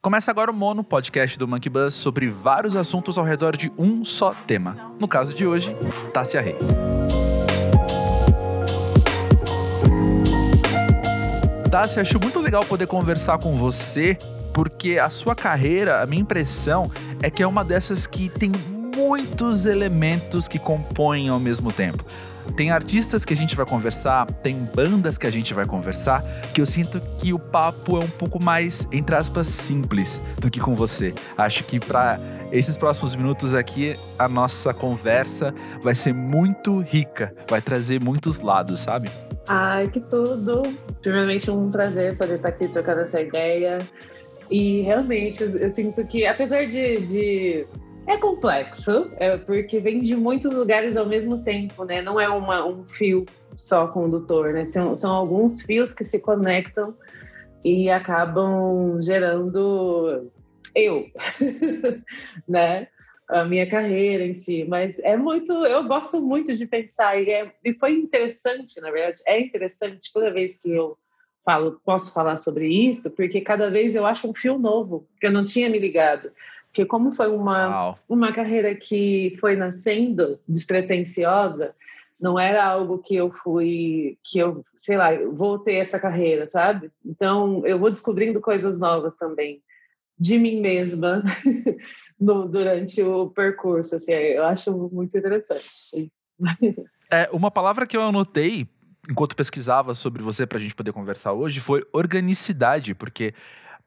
Começa agora o Mono, podcast do Monkey Buzz sobre vários assuntos ao redor de um só tema. No caso de hoje, Tássia Rei. Tássia, acho muito legal poder conversar com você, porque a sua carreira, a minha impressão é que é uma dessas que tem muitos elementos que compõem ao mesmo tempo. Tem artistas que a gente vai conversar, tem bandas que a gente vai conversar, que eu sinto que o papo é um pouco mais, entre aspas, simples do que com você. Acho que para esses próximos minutos aqui, a nossa conversa vai ser muito rica, vai trazer muitos lados, sabe? Ai, que tudo! Primeiramente, um prazer poder estar aqui trocando essa ideia. E realmente, eu sinto que, apesar de, de é complexo, é porque vem de muitos lugares ao mesmo tempo, né? Não é uma, um fio só condutor, né? São, são alguns fios que se conectam e acabam gerando eu, né? A minha carreira em si. Mas é muito, eu gosto muito de pensar e, é, e foi interessante, na verdade, é interessante toda vez que eu falo, posso falar sobre isso, porque cada vez eu acho um fio novo que eu não tinha me ligado. Porque como foi uma, uma carreira que foi nascendo despretensiosa, não era algo que eu fui, que eu, sei lá, vou ter essa carreira, sabe? Então, eu vou descobrindo coisas novas também de mim mesma no, durante o percurso, assim, eu acho muito interessante. É, uma palavra que eu anotei enquanto pesquisava sobre você para a gente poder conversar hoje foi organicidade, porque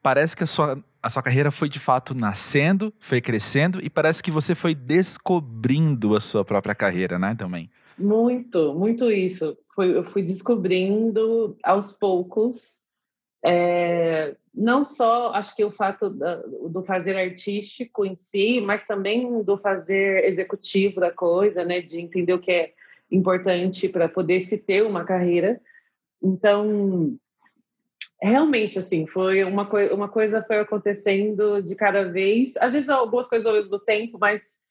parece que a sua, a sua carreira foi de fato nascendo, foi crescendo e parece que você foi descobrindo a sua própria carreira, né, também. Muito, muito isso. Foi, eu fui descobrindo aos poucos, é, não só acho que o fato da, do fazer artístico em si, mas também do fazer executivo da coisa, né, de entender o que é importante para poder se ter uma carreira. Então, realmente, assim, foi uma, coi uma coisa foi acontecendo de cada vez, às vezes algumas coisas ao mesmo tempo, mas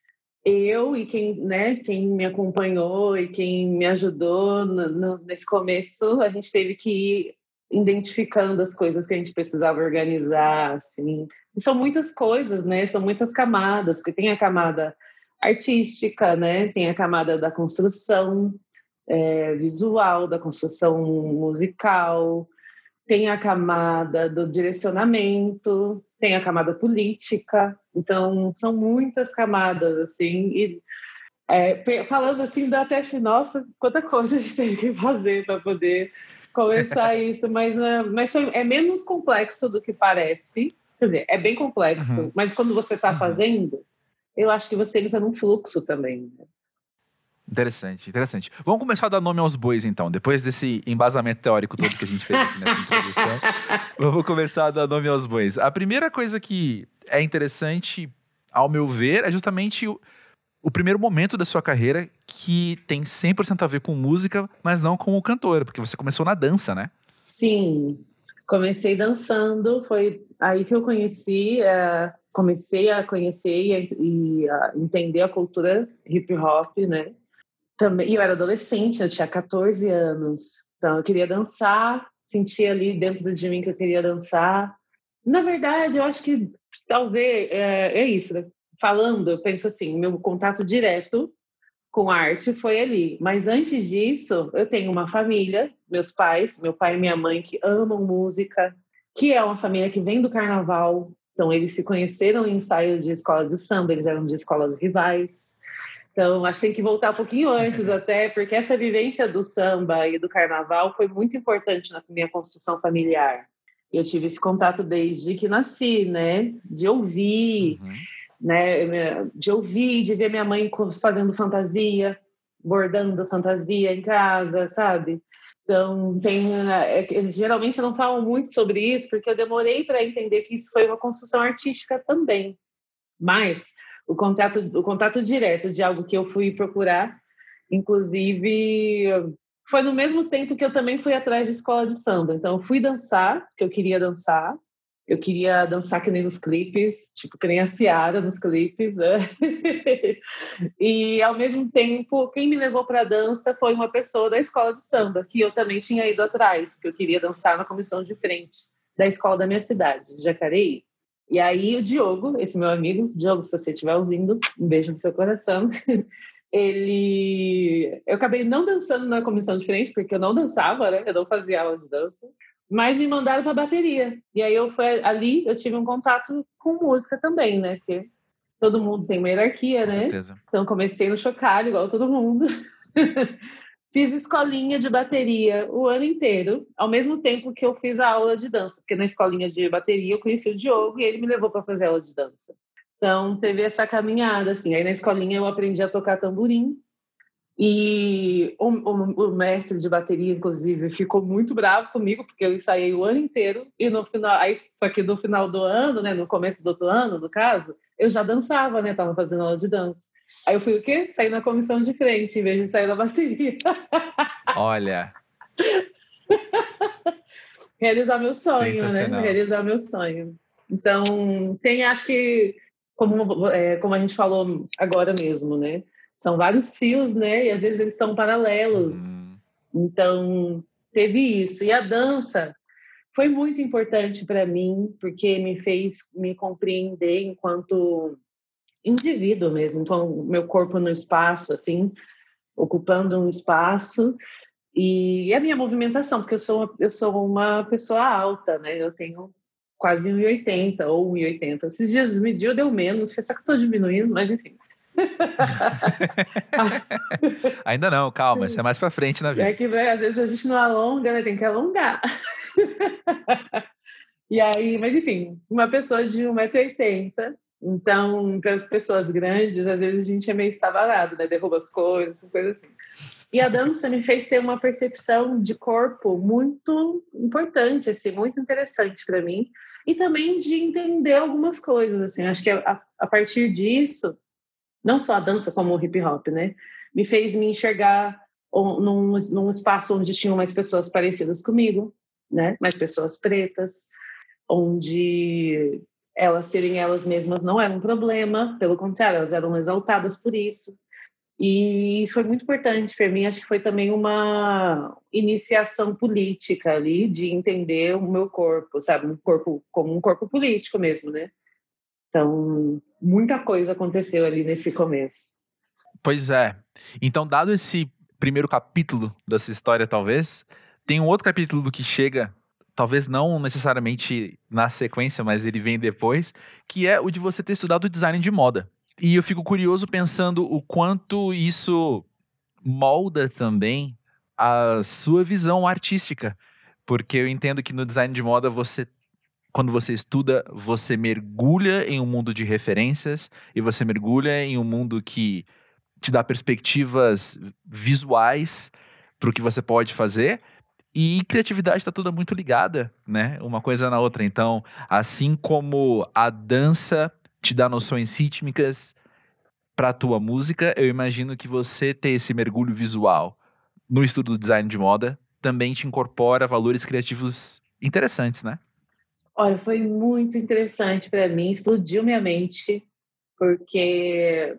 eu e quem, né, quem me acompanhou e quem me ajudou no, no, nesse começo, a gente teve que ir identificando as coisas que a gente precisava organizar, assim. E são muitas coisas, né? São muitas camadas, porque tem a camada artística, né? Tem a camada da construção é, visual, da construção musical, tem a camada do direcionamento, tem a camada política, então são muitas camadas assim e é, falando assim dá até nossa quanta coisa a gente tem que fazer para poder começar isso, mas é, mas foi, é menos complexo do que parece, quer dizer é bem complexo, uhum. mas quando você está uhum. fazendo eu acho que você entra num fluxo também. Né? Interessante, interessante. Vamos começar a dar nome aos bois, então. Depois desse embasamento teórico todo que a gente fez aqui nessa introdução, vamos começar a dar nome aos bois. A primeira coisa que é interessante, ao meu ver, é justamente o, o primeiro momento da sua carreira que tem 100% a ver com música, mas não com o cantor, porque você começou na dança, né? Sim, comecei dançando, foi aí que eu conheci, uh, comecei a conhecer e, e a entender a cultura hip hop, né? Também, eu era adolescente, eu tinha 14 anos, então eu queria dançar, sentia ali dentro de mim que eu queria dançar. Na verdade, eu acho que talvez é, é isso, né? falando, eu penso assim, meu contato direto com arte foi ali. Mas antes disso, eu tenho uma família, meus pais, meu pai e minha mãe que amam música, que é uma família que vem do carnaval. Então eles se conheceram em ensaio de escola de samba, eles eram de escolas rivais. Então, acho que tem que voltar um pouquinho antes até, porque essa vivência do samba e do carnaval foi muito importante na minha construção familiar. Eu tive esse contato desde que nasci, né? De ouvir, uhum. né? De ouvir, de ver minha mãe fazendo fantasia, bordando fantasia em casa, sabe? Então, tem, é, geralmente eu não falo muito sobre isso, porque eu demorei para entender que isso foi uma construção artística também. Mas o contato, o contato direto de algo que eu fui procurar. Inclusive, foi no mesmo tempo que eu também fui atrás de escola de samba. Então, eu fui dançar, que eu queria dançar. Eu queria dançar que nem nos clipes, tipo, que nem a Ciara nos clipes. Né? e, ao mesmo tempo, quem me levou para a dança foi uma pessoa da escola de samba, que eu também tinha ido atrás, porque eu queria dançar na comissão de frente da escola da minha cidade, Jacareí. E aí o Diogo, esse meu amigo, Diogo, se você estiver ouvindo, um beijo no seu coração. Ele, eu acabei não dançando na comissão de frente porque eu não dançava, né? Eu não fazia aula de dança, mas me mandaram para bateria. E aí eu fui ali, eu tive um contato com música também, né? Porque todo mundo tem uma hierarquia, né? Certeza. Então comecei no chocalho igual todo mundo. Fiz escolinha de bateria o ano inteiro, ao mesmo tempo que eu fiz a aula de dança, porque na escolinha de bateria eu conheci o Diogo e ele me levou para fazer aula de dança. Então teve essa caminhada assim. Aí na escolinha eu aprendi a tocar tamborim e o, o, o, mestre de bateria, inclusive, ficou muito bravo comigo, porque eu ensaiei o ano inteiro, e no final, aí, só que no final do ano, né, no começo do outro ano, no caso, eu já dançava, né, tava fazendo aula de dança. Aí eu fui o quê? Saí na comissão de frente, em vez de sair na bateria. Olha! Realizar meu sonho, né? Realizar meu sonho. Então, tem, acho que, como, é, como a gente falou agora mesmo, né? São vários fios, né? E às vezes eles estão paralelos. Hum. Então, teve isso. E a dança foi muito importante para mim, porque me fez me compreender enquanto indivíduo mesmo, então meu corpo no espaço, assim, ocupando um espaço e a minha movimentação, porque eu sou eu sou uma pessoa alta, né? Eu tenho quase 1,80 ou 1,80. Esses dias mediu, deu menos, foi só que eu estou diminuindo, mas enfim. Ainda não, calma, isso é mais para frente na vida. É que às vezes a gente não alonga, né? Tem que alongar. e aí, mas enfim, uma pessoa de 1,80m, então, para as pessoas grandes, às vezes a gente é meio estabalado, né? Derruba as coisas, essas coisas assim. E a dança me fez ter uma percepção de corpo muito importante, assim, muito interessante para mim. E também de entender algumas coisas, assim. Acho que a, a partir disso, não só a dança como o hip hop, né? Me fez me enxergar num, num espaço onde tinham mais pessoas parecidas comigo, né? Mais pessoas pretas, onde elas serem elas mesmas não era um problema, pelo contrário, elas eram exaltadas por isso. E isso foi muito importante para mim. Acho que foi também uma iniciação política ali, de entender o meu corpo, sabe? Um corpo como um corpo político mesmo, né? Então, muita coisa aconteceu ali nesse começo. Pois é. Então, dado esse primeiro capítulo dessa história, talvez, tem um outro capítulo do que chega, talvez não necessariamente na sequência, mas ele vem depois, que é o de você ter estudado design de moda. E eu fico curioso pensando o quanto isso molda também a sua visão artística. Porque eu entendo que no design de moda você quando você estuda, você mergulha em um mundo de referências e você mergulha em um mundo que te dá perspectivas visuais para o que você pode fazer. E criatividade está toda muito ligada, né? Uma coisa na outra. Então, assim como a dança te dá noções rítmicas para a tua música, eu imagino que você ter esse mergulho visual no estudo do design de moda também te incorpora valores criativos interessantes, né? Olha, foi muito interessante para mim, explodiu minha mente, porque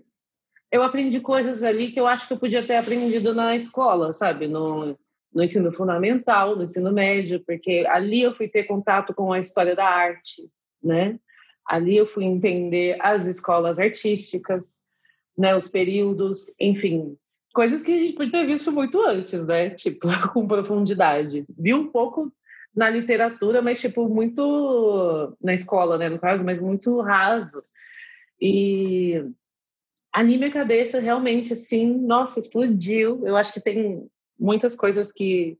eu aprendi coisas ali que eu acho que eu podia ter aprendido na escola, sabe? No, no ensino fundamental, no ensino médio, porque ali eu fui ter contato com a história da arte, né? Ali eu fui entender as escolas artísticas, né? Os períodos, enfim, coisas que a gente podia ter visto muito antes, né? Tipo, com profundidade. Vi um pouco na literatura, mas tipo muito na escola, né, no caso, mas muito raso. E a minha cabeça realmente assim, nossa, explodiu. Eu acho que tem muitas coisas que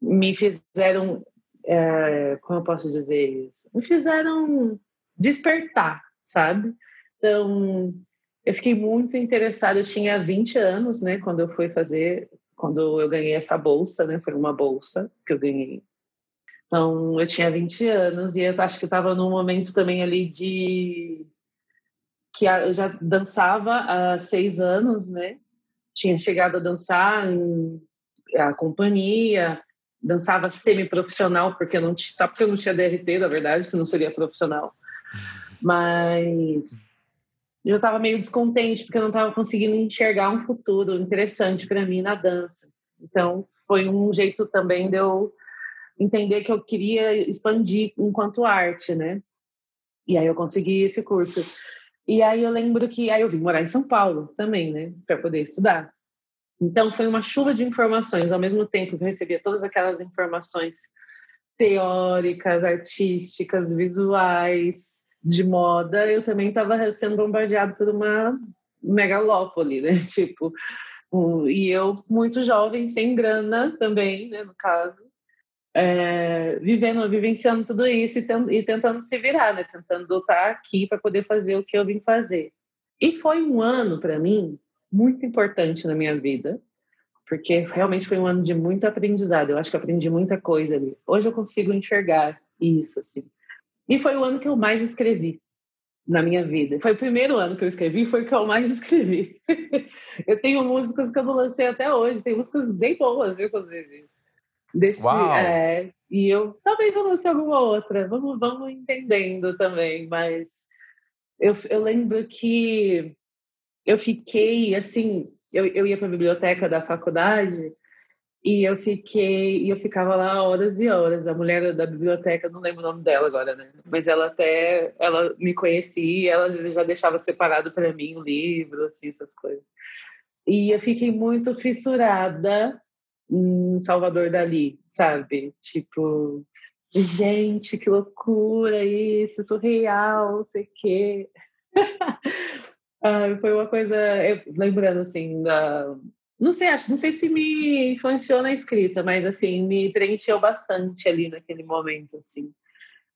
me fizeram, é, como eu posso dizer isso? Me fizeram despertar, sabe? Então, eu fiquei muito interessada. Eu tinha 20 anos, né, quando eu fui fazer, quando eu ganhei essa bolsa, né? Foi uma bolsa que eu ganhei então, eu tinha 20 anos e eu acho que eu estava num momento também ali de. que eu já dançava há seis anos, né? Tinha chegado a dançar em a companhia, dançava semi-profissional, porque não tinha, só porque eu não tinha DRT, na verdade, se não seria profissional. Mas eu estava meio descontente, porque eu não estava conseguindo enxergar um futuro interessante para mim na dança. Então, foi um jeito também de eu entender que eu queria expandir enquanto arte, né? E aí eu consegui esse curso. E aí eu lembro que aí eu vim morar em São Paulo também, né, para poder estudar. Então foi uma chuva de informações, ao mesmo tempo que eu recebia todas aquelas informações teóricas, artísticas, visuais, de moda, eu também estava sendo bombardeado por uma megalópole, né? Tipo, um, e eu muito jovem, sem grana também, né, no caso é, vivendo, vivenciando tudo isso e, e, tentando se virar, né? Tentando estar aqui para poder fazer o que eu vim fazer. E foi um ano para mim muito importante na minha vida, porque realmente foi um ano de muito aprendizado. Eu acho que aprendi muita coisa ali. Hoje eu consigo enxergar isso assim. E foi o ano que eu mais escrevi na minha vida. Foi o primeiro ano que eu escrevi, foi o que eu mais escrevi. eu tenho músicas que eu lancei até hoje, tem músicas bem boas, inclusive. Desse. É, e eu talvez eu lance alguma outra, vamos, vamos entendendo também, mas eu, eu lembro que eu fiquei assim, eu, eu ia para a biblioteca da faculdade e eu fiquei, e eu ficava lá horas e horas. A mulher da biblioteca, não lembro o nome dela agora, né? Mas ela até, ela me conhecia, ela às vezes já deixava separado para mim o livro, assim, essas coisas. E eu fiquei muito fissurada em Salvador Dali, sabe? Tipo, gente, que loucura isso, surreal, não sei o quê. ah, foi uma coisa, eu, lembrando assim, da, não sei, acho, não sei se me influenciou na escrita, mas assim, me preencheu bastante ali naquele momento, assim,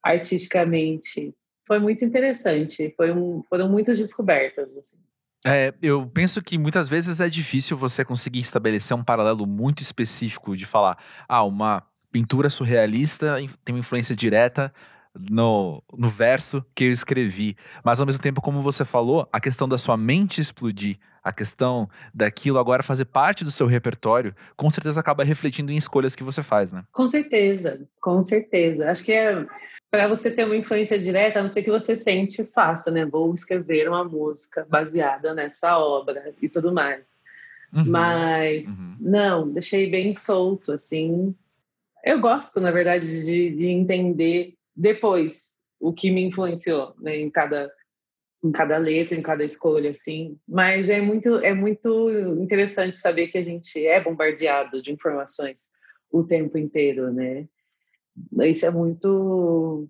artisticamente. Foi muito interessante, foi um, foram muitas descobertas, assim. É, eu penso que muitas vezes é difícil você conseguir estabelecer um paralelo muito específico de falar, ah, uma pintura surrealista tem uma influência direta no, no verso que eu escrevi. Mas ao mesmo tempo, como você falou, a questão da sua mente explodir, a questão daquilo agora fazer parte do seu repertório, com certeza acaba refletindo em escolhas que você faz, né? Com certeza, com certeza. Acho que é para você ter uma influência direta, a não ser que você sente, faça, né? Vou escrever uma música baseada nessa obra e tudo mais. Uhum, Mas, uhum. não, deixei bem solto, assim. Eu gosto, na verdade, de, de entender depois o que me influenciou né, em cada em cada letra, em cada escolha, assim. Mas é muito é muito interessante saber que a gente é bombardeado de informações o tempo inteiro, né? Isso é muito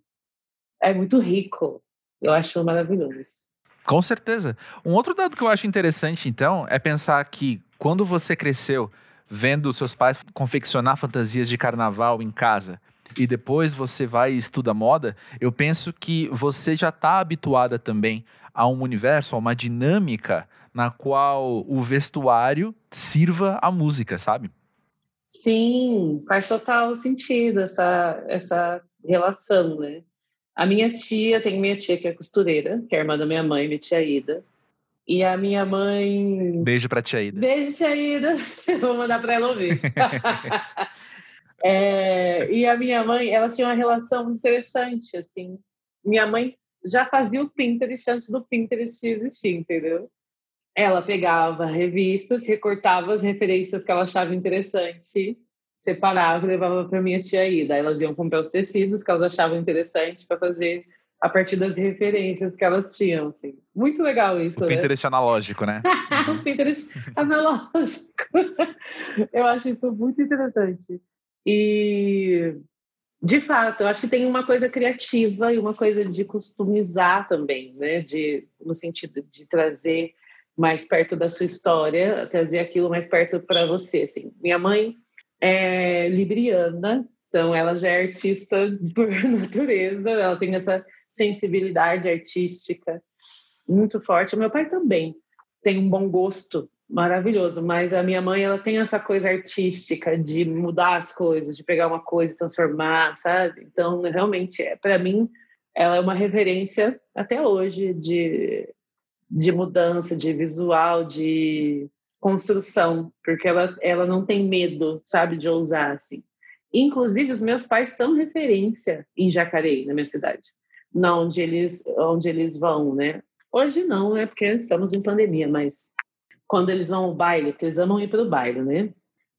é muito rico. Eu acho maravilhoso. Com certeza. Um outro dado que eu acho interessante, então, é pensar que quando você cresceu vendo seus pais confeccionar fantasias de carnaval em casa, e depois você vai e estuda moda, eu penso que você já está habituada também a um universo, a uma dinâmica na qual o vestuário sirva a música, sabe? Sim, faz total sentido essa, essa relação, né? A minha tia, tem minha tia que é costureira, que é irmã da minha mãe, minha tia Ida. E a minha mãe. Beijo pra tia Ida. Beijo, tia Ida. Vou mandar pra ela ouvir. É, e a minha mãe, ela tinha uma relação interessante, assim. Minha mãe já fazia o Pinterest antes do Pinterest existir, entendeu? Ela pegava revistas, recortava as referências que ela achava interessante, separava e levava para minha tia Ida. Elas iam comprar os tecidos que elas achavam interessante para fazer a partir das referências que elas tinham, assim. Muito legal isso, o né? Pinterest analógico, né? o Pinterest analógico. Eu acho isso muito interessante. E, de fato, eu acho que tem uma coisa criativa e uma coisa de customizar também, né? De, no sentido de trazer mais perto da sua história, trazer aquilo mais perto para você. Assim. Minha mãe é libriana, então ela já é artista por natureza, ela tem essa sensibilidade artística muito forte. O meu pai também tem um bom gosto maravilhoso. Mas a minha mãe, ela tem essa coisa artística de mudar as coisas, de pegar uma coisa e transformar, sabe? Então, realmente, é, para mim, ela é uma referência até hoje de, de mudança, de visual, de construção, porque ela, ela não tem medo, sabe, de ousar, assim. Inclusive, os meus pais são referência em Jacareí, na minha cidade, na onde eles, onde eles vão, né? Hoje não, né? Porque estamos em pandemia, mas quando eles vão ao baile, eles amam ir para o baile, né?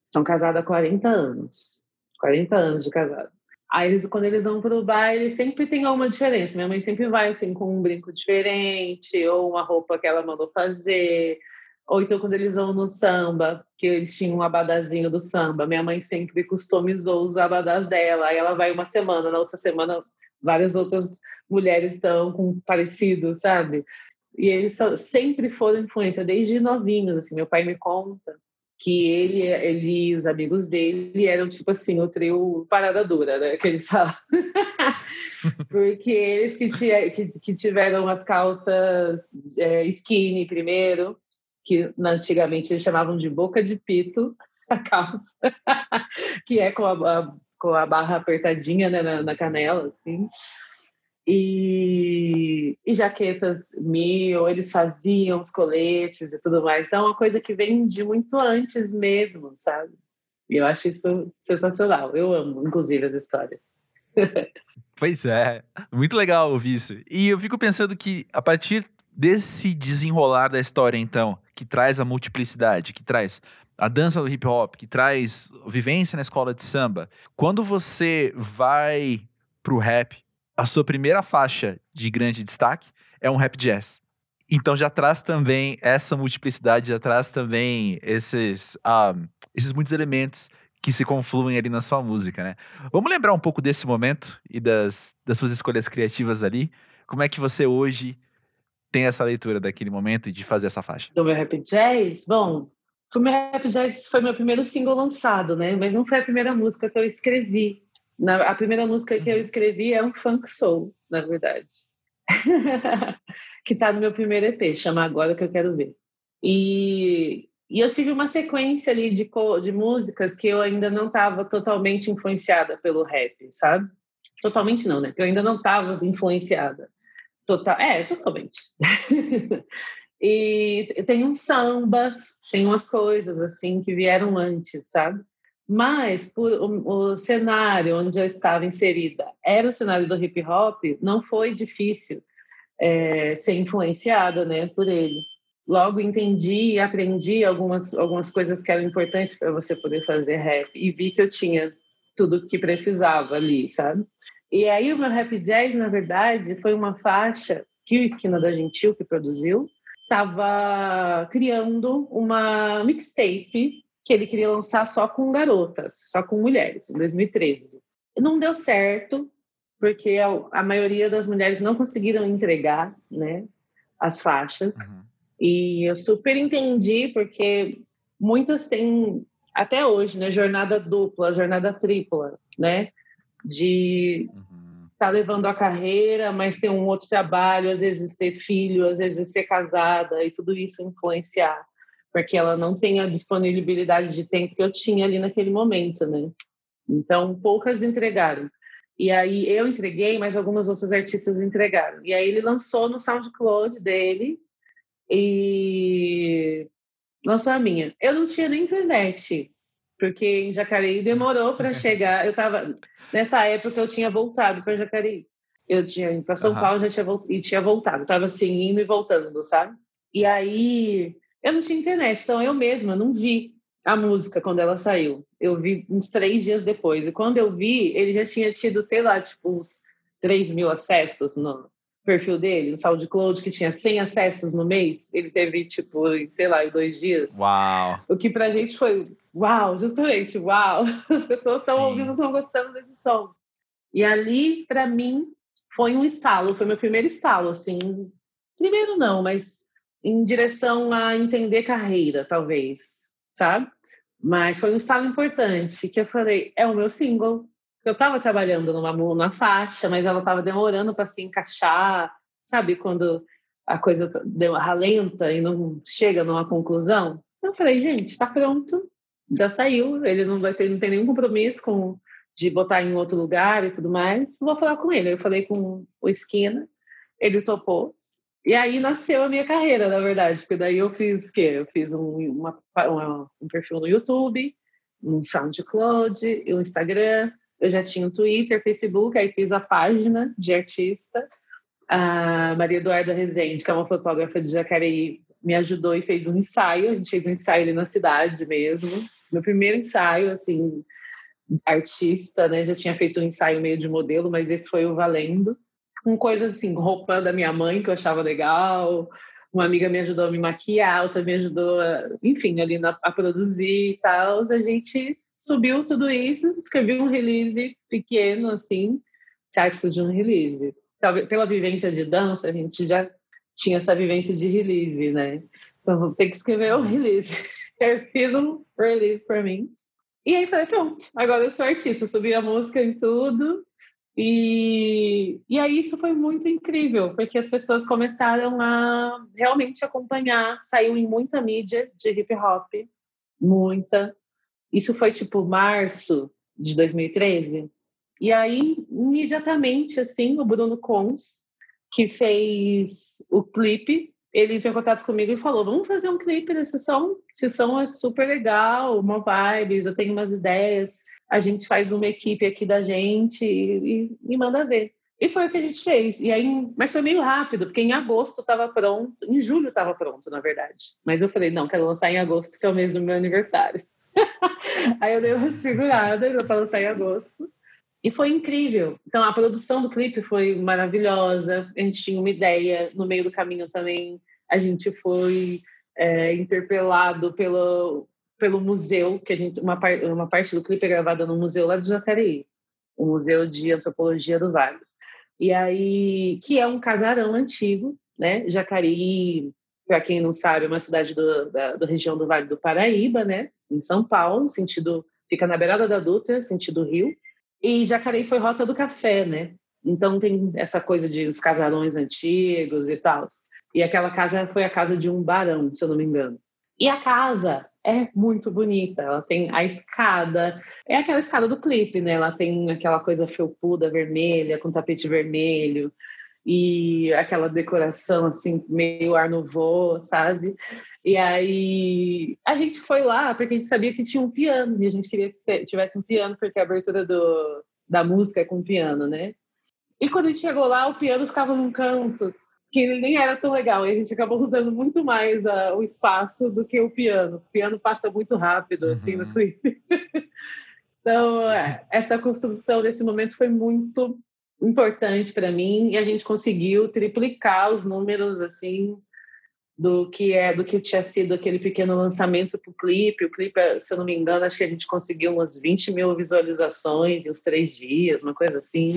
Estão casados há 40 anos. 40 anos de casado. Aí eles, quando eles vão pro baile, sempre tem alguma diferença. Minha mãe sempre vai assim com um brinco diferente, ou uma roupa que ela mandou fazer, ou então quando eles vão no samba, que eles tinham um abadazinho do samba, minha mãe sempre customizou os abadás dela. Aí ela vai uma semana, na outra semana várias outras mulheres estão com parecido, sabe? E eles sempre foram influência desde novinhos, assim. Meu pai me conta que ele, ele e os amigos dele eram tipo assim, o trio parada dura, né? Que eles falam. Porque eles que, que, que, tiveram as calças é, skinny primeiro, que antigamente eles chamavam de boca de pito, a calça, que é com a, a, com a barra apertadinha né, na, na canela, assim e, e, jaquetas mil, eles faziam os coletes e tudo mais. Então, é uma coisa que vem de muito antes mesmo, sabe? E eu acho isso sensacional. Eu amo, inclusive, as histórias. pois é, muito legal ouvir isso. E eu fico pensando que a partir desse desenrolar da história, então, que traz a multiplicidade, que traz a dança do hip hop, que traz vivência na escola de samba, quando você vai pro rap, a sua primeira faixa de grande destaque é um rap jazz. Então já traz também essa multiplicidade, já traz também esses, uh, esses muitos elementos que se confluem ali na sua música, né? Vamos lembrar um pouco desse momento e das, das suas escolhas criativas ali. Como é que você hoje tem essa leitura daquele momento e de fazer essa faixa? Do meu rap jazz? Bom, o meu rap jazz foi meu primeiro single lançado, né? Mas não foi a primeira música que eu escrevi. Na, a primeira música que eu uhum. escrevi é um funk soul, na verdade. que está no meu primeiro EP, chama Agora Que Eu Quero Ver. E, e eu tive uma sequência ali de, de músicas que eu ainda não estava totalmente influenciada pelo rap, sabe? Totalmente não, né? Eu ainda não estava influenciada. Total, é, totalmente. e tem uns sambas, tem umas coisas assim que vieram antes, sabe? Mas por, o, o, cenário onde eu estava inserida era o cenário do hip hop, não foi difícil é, ser influenciada né, por ele. Logo entendi e aprendi algumas, algumas coisas que eram importantes para você poder fazer rap e vi que eu tinha tudo que precisava ali, sabe? E aí o meu rap jazz, na verdade, foi uma faixa que o Esquina da Gentil, que produziu, estava criando uma mixtape que ele queria lançar só com garotas, só com mulheres, em 2013. Não deu certo, porque a, a maioria das mulheres não conseguiram entregar né, as faixas. Uhum. E eu super entendi, porque muitas têm, até hoje, né, jornada dupla, jornada tripla, né? De uhum. tá levando a carreira, mas ter um outro trabalho, às vezes ter filho, às vezes ser casada, e tudo isso influenciar porque ela não tem a disponibilidade de tempo que eu tinha ali naquele momento, né? Então, poucas entregaram. E aí eu entreguei, mas algumas outras artistas entregaram. E aí ele lançou no SoundCloud dele e lançou a minha. Eu não tinha nem internet, porque em Jacareí demorou para chegar. Eu tava nessa época eu tinha voltado para Jacareí. Eu tinha ido para São uhum. Paulo já tinha, e tinha voltado. Tava assim indo e voltando, sabe? E aí eu não tinha internet, então eu mesma não vi a música quando ela saiu. Eu vi uns três dias depois. E quando eu vi, ele já tinha tido, sei lá, tipo, uns 3 mil acessos no perfil dele, no SoundCloud, que tinha 100 acessos no mês. Ele teve, tipo, sei lá, em dois dias. Uau! O que pra gente foi, uau, justamente, uau! As pessoas estão ouvindo, estão gostando desse som. E ali, para mim, foi um estalo, foi meu primeiro estalo, assim. Primeiro não, mas em direção a entender carreira, talvez, sabe? Mas foi um estalo importante que eu falei, é o meu single. Eu estava trabalhando numa, numa faixa, mas ela estava demorando para se encaixar, sabe? Quando a coisa deu ralenta e não chega numa conclusão. Eu falei, gente, está pronto, já saiu, ele não vai ter, não tem nenhum compromisso com de botar em outro lugar e tudo mais. Vou falar com ele. Eu falei com o Esquina, ele topou. E aí nasceu a minha carreira, na verdade, porque daí eu fiz o quê? Eu fiz um, uma, uma, um perfil no YouTube, um SoundCloud, um Instagram, eu já tinha um Twitter, Facebook, aí fiz a página de artista. A Maria Eduarda Rezende, que é uma fotógrafa de Jacareí, me ajudou e fez um ensaio. A gente fez um ensaio ali na cidade mesmo. Meu primeiro ensaio, assim, artista, né? Já tinha feito um ensaio meio de modelo, mas esse foi o valendo. Com coisas assim, roupa da minha mãe que eu achava legal, uma amiga me ajudou a me maquiar, outra me ajudou, a, enfim, ali na, a produzir e tal. A gente subiu tudo isso, escrevi um release pequeno, assim, já precisa de um release. Talvez, pela vivência de dança, a gente já tinha essa vivência de release, né? Então, vou ter que escrever um release. Eu fiz um release para mim. E aí falei, pronto, agora eu sou artista, subi a música em tudo. E, e aí isso foi muito incrível, porque as pessoas começaram a realmente acompanhar, saiu em muita mídia de hip hop, muita. Isso foi tipo março de 2013. E aí, imediatamente, assim, o Bruno Cons, que fez o clipe, ele entrou em contato comigo e falou: Vamos fazer um clipe desse som? Esse som é super legal, uma vibes, eu tenho umas ideias. A gente faz uma equipe aqui da gente e, e, e manda ver. E foi o que a gente fez. E aí, mas foi meio rápido, porque em agosto estava pronto, em julho estava pronto, na verdade. Mas eu falei: Não, quero lançar em agosto, que é o mês do meu aniversário. aí eu dei uma segurada para lançar em agosto. E foi incrível. Então, a produção do clipe foi maravilhosa. A gente tinha uma ideia. No meio do caminho também, a gente foi é, interpelado pelo, pelo museu, que a gente uma, uma parte do clipe é gravada no museu lá de Jacareí, o Museu de Antropologia do Vale. E aí, que é um casarão antigo, né? Jacareí, para quem não sabe, é uma cidade do, da, da região do Vale do Paraíba, né? Em São Paulo, sentido fica na beirada da Dutra, sentido Rio. E Jacareí foi rota do café, né? Então tem essa coisa de os casarões antigos e tal. E aquela casa foi a casa de um barão, se eu não me engano. E a casa é muito bonita. Ela tem a escada, é aquela escada do clipe, né? Ela tem aquela coisa felpuda vermelha, com tapete vermelho e aquela decoração assim meio ar nouveau, sabe? E aí a gente foi lá porque a gente sabia que tinha um piano e a gente queria que tivesse um piano porque a abertura do, da música é com piano, né? E quando a gente chegou lá, o piano ficava num canto que ele nem era tão legal e a gente acabou usando muito mais uh, o espaço do que o piano. O piano passa muito rápido assim no uhum. clipe. então, é, essa construção desse momento foi muito importante para mim e a gente conseguiu triplicar os números assim do que é do que tinha sido aquele pequeno lançamento para o clipe. O clipe, se eu não me engano, acho que a gente conseguiu umas 20 mil visualizações em uns três dias, uma coisa assim.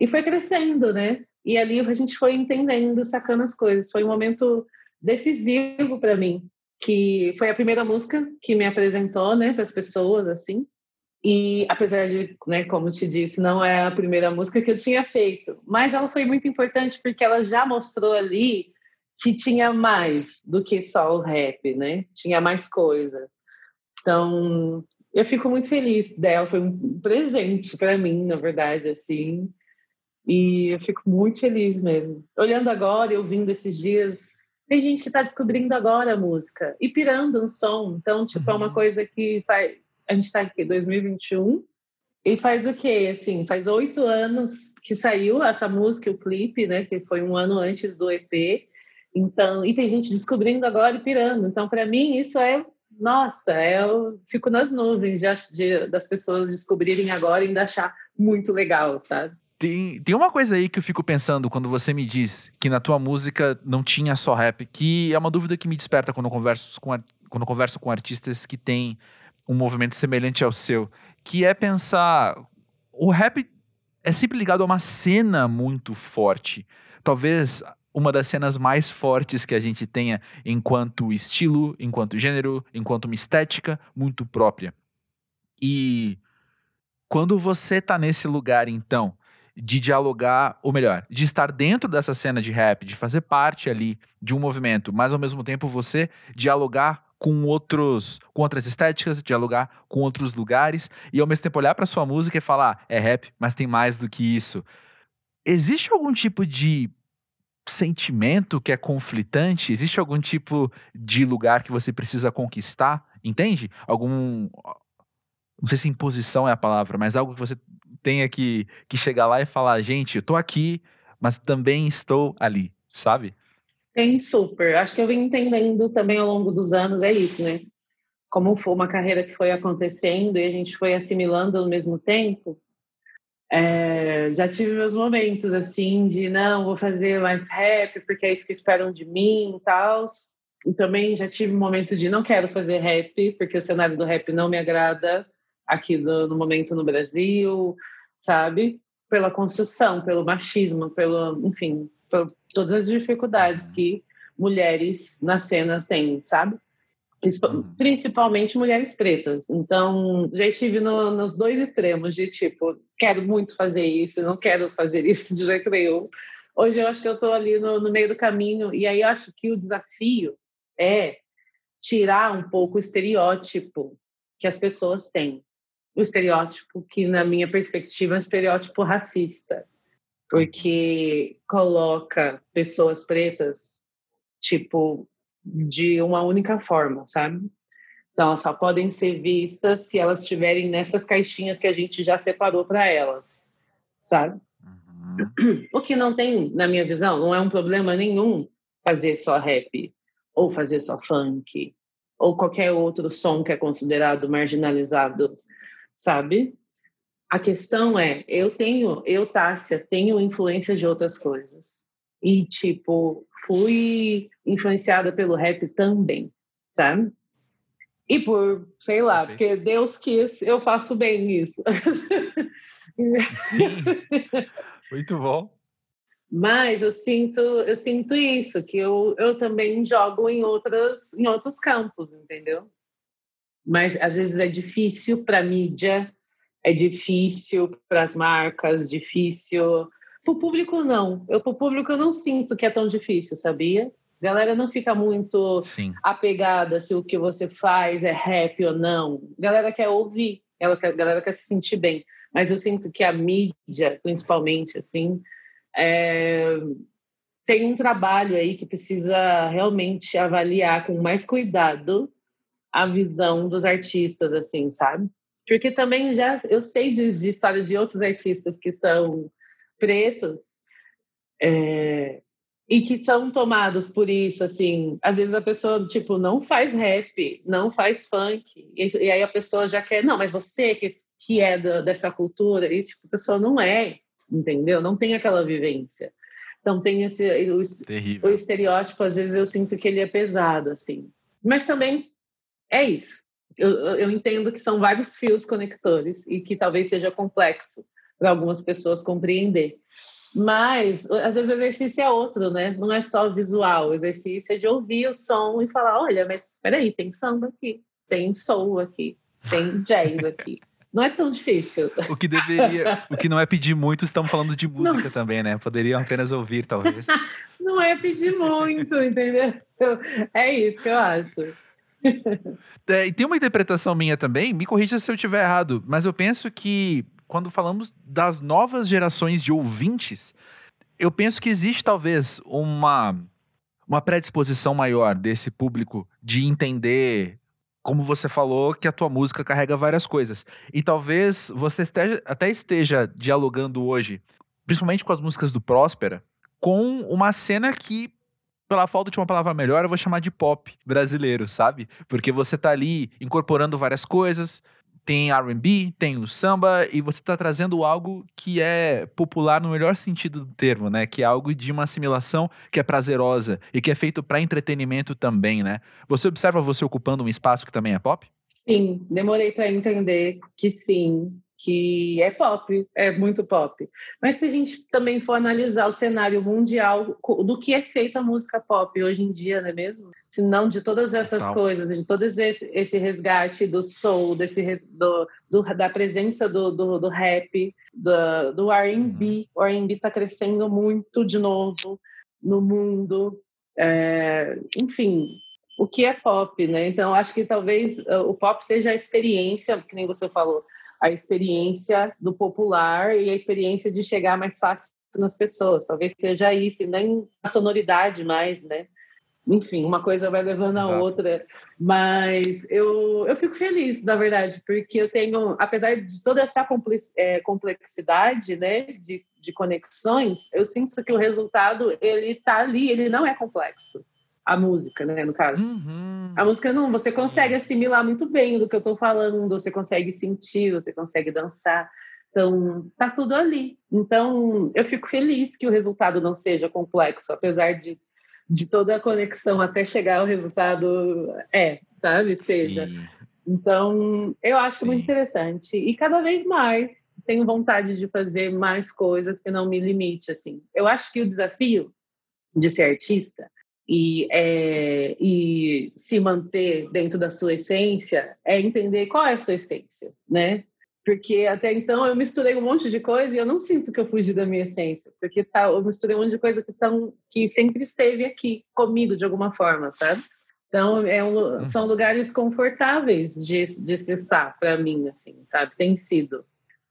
E foi crescendo, né? E ali a gente foi entendendo, sacando as coisas. Foi um momento decisivo para mim, que foi a primeira música que me apresentou, né, para as pessoas, assim. E apesar de, né, como te disse, não é a primeira música que eu tinha feito, mas ela foi muito importante porque ela já mostrou ali que tinha mais do que só o rap, né? Tinha mais coisa. Então, eu fico muito feliz dela, foi um presente para mim, na verdade, assim. E eu fico muito feliz mesmo. Olhando agora e ouvindo esses dias, tem gente que está descobrindo agora a música e pirando no som. Então, tipo, é uma uhum. coisa que faz. A gente está aqui, 2021, e faz o quê? Assim, faz oito anos que saiu essa música, o clipe, né? Que foi um ano antes do EP. Então, e tem gente descobrindo agora e pirando. Então, para mim, isso é, nossa, é, eu fico nas nuvens de, de, das pessoas descobrirem agora e ainda achar muito legal, sabe? Tem, tem uma coisa aí que eu fico pensando quando você me diz que na tua música não tinha só rap, que é uma dúvida que me desperta quando eu converso com, quando converso com artistas que têm um movimento semelhante ao seu, que é pensar o rap é sempre ligado a uma cena muito forte. Talvez uma das cenas mais fortes que a gente tenha enquanto estilo, enquanto gênero, enquanto uma estética muito própria. E quando você tá nesse lugar, então, de dialogar, ou melhor, de estar dentro dessa cena de rap, de fazer parte ali de um movimento, mas ao mesmo tempo você dialogar com outros, com outras estéticas, dialogar com outros lugares e ao mesmo tempo olhar para sua música e falar, é rap, mas tem mais do que isso. Existe algum tipo de sentimento que é conflitante? Existe algum tipo de lugar que você precisa conquistar? Entende? Algum. Não sei se imposição é a palavra, mas algo que você tenha que, que chegar lá e falar: gente, eu tô aqui, mas também estou ali, sabe? Tem super. Acho que eu vim entendendo também ao longo dos anos, é isso, né? como foi uma carreira que foi acontecendo e a gente foi assimilando ao mesmo tempo, é, já tive meus momentos assim de não vou fazer mais rap porque é isso que esperam de mim e tal. E também já tive um momento de não quero fazer rap porque o cenário do rap não me agrada aqui do, no momento no Brasil, sabe? Pela construção, pelo machismo, pelo, enfim, por todas as dificuldades que mulheres na cena têm, sabe? Uhum. Principalmente mulheres pretas. Então, já estive no, nos dois extremos, de tipo, quero muito fazer isso, não quero fazer isso de jeito nenhum. Hoje eu acho que eu estou ali no, no, meio do caminho, e aí eu acho que o desafio é tirar um pouco o estereótipo que as pessoas têm. O estereótipo que, na minha perspectiva, é um estereótipo racista, porque coloca pessoas pretas, tipo, de uma única forma, sabe? Então, elas só podem ser vistas se elas estiverem nessas caixinhas que a gente já separou para elas, sabe? Uhum. O que não tem, na minha visão, não é um problema nenhum fazer só rap, ou fazer só funk, ou qualquer outro som que é considerado marginalizado, sabe? A questão é, eu tenho, eu, Tássia, tenho influência de outras coisas. E, tipo, fui influenciada pelo rap também, sabe? E por, sei lá, porque Deus quis, eu faço bem nisso. Sim. Muito bom. Mas eu sinto, eu sinto isso, que eu, eu também jogo em, outras, em outros campos, entendeu? Mas às vezes é difícil para a mídia, é difícil para as marcas, difícil para o público, não. Eu, para o público, eu não sinto que é tão difícil, sabia? A galera não fica muito Sim. apegada se o que você faz é rap ou não. A galera quer ouvir, ela quer, a galera quer se sentir bem. Mas eu sinto que a mídia, principalmente, assim, é, tem um trabalho aí que precisa realmente avaliar com mais cuidado a visão dos artistas, assim, sabe? Porque também já eu sei de, de história de outros artistas que são pretos é, e que são tomados por isso, assim, às vezes a pessoa, tipo, não faz rap, não faz funk, e, e aí a pessoa já quer, não, mas você que, que é do, dessa cultura, e tipo, a pessoa não é, entendeu? Não tem aquela vivência. Então tem esse, o, o estereótipo, às vezes eu sinto que ele é pesado, assim. Mas também é isso. Eu, eu entendo que são vários fios conectores e que talvez seja complexo para algumas pessoas compreender. Mas, às vezes, o exercício é outro, né? Não é só visual, o exercício é de ouvir o som e falar: olha, mas espera aí, tem samba aqui, tem soul aqui, tem jazz aqui. Não é tão difícil. O que deveria, o que não é pedir muito, estamos falando de música não. também, né? Poderiam apenas ouvir, talvez. não é pedir muito, entendeu? É isso que eu acho. É, e tem uma interpretação minha também, me corrija se eu estiver errado, mas eu penso que quando falamos das novas gerações de ouvintes, eu penso que existe talvez uma, uma predisposição maior desse público de entender, como você falou, que a tua música carrega várias coisas. E talvez você esteja, até esteja dialogando hoje, principalmente com as músicas do Próspera, com uma cena que pela falta de uma palavra melhor, eu vou chamar de pop brasileiro, sabe? Porque você tá ali incorporando várias coisas, tem R&B, tem o samba e você está trazendo algo que é popular no melhor sentido do termo, né? Que é algo de uma assimilação que é prazerosa e que é feito para entretenimento também, né? Você observa você ocupando um espaço que também é pop? Sim, demorei para entender que sim, que é pop, é muito pop. Mas se a gente também for analisar o cenário mundial do que é feita a música pop hoje em dia, não é mesmo? Se não de todas essas coisas, de todo esse, esse resgate do soul, desse, do, do da presença do, do, do rap, do, do R&B. Uhum. O R&B está crescendo muito de novo no mundo. É, enfim, o que é pop, né? Então, acho que talvez uh, o pop seja a experiência, que nem você falou, a experiência do popular e a experiência de chegar mais fácil nas pessoas. Talvez seja isso, nem a sonoridade mais, né? Enfim, uma coisa vai levando a Exato. outra. Mas eu, eu fico feliz, na verdade, porque eu tenho, apesar de toda essa é, complexidade, né, de, de conexões, eu sinto que o resultado, ele está ali, ele não é complexo. A música, né, no caso. Uhum. A música não, você consegue assimilar muito bem do que eu estou falando, você consegue sentir, você consegue dançar. Então, tá tudo ali. Então, eu fico feliz que o resultado não seja complexo, apesar de, de toda a conexão até chegar ao resultado é, sabe? Seja. Sim. Então, eu acho Sim. muito interessante. E cada vez mais tenho vontade de fazer mais coisas que não me limite, assim. Eu acho que o desafio de ser artista e, é, e se manter dentro da sua essência é entender qual é a sua essência, né? Porque até então eu misturei um monte de coisa e eu não sinto que eu fugi da minha essência, porque tá, eu misturei um monte de coisa que, tão, que sempre esteve aqui comigo de alguma forma, sabe? Então, é um, são lugares confortáveis de, de se estar para mim, assim, sabe? Tem sido.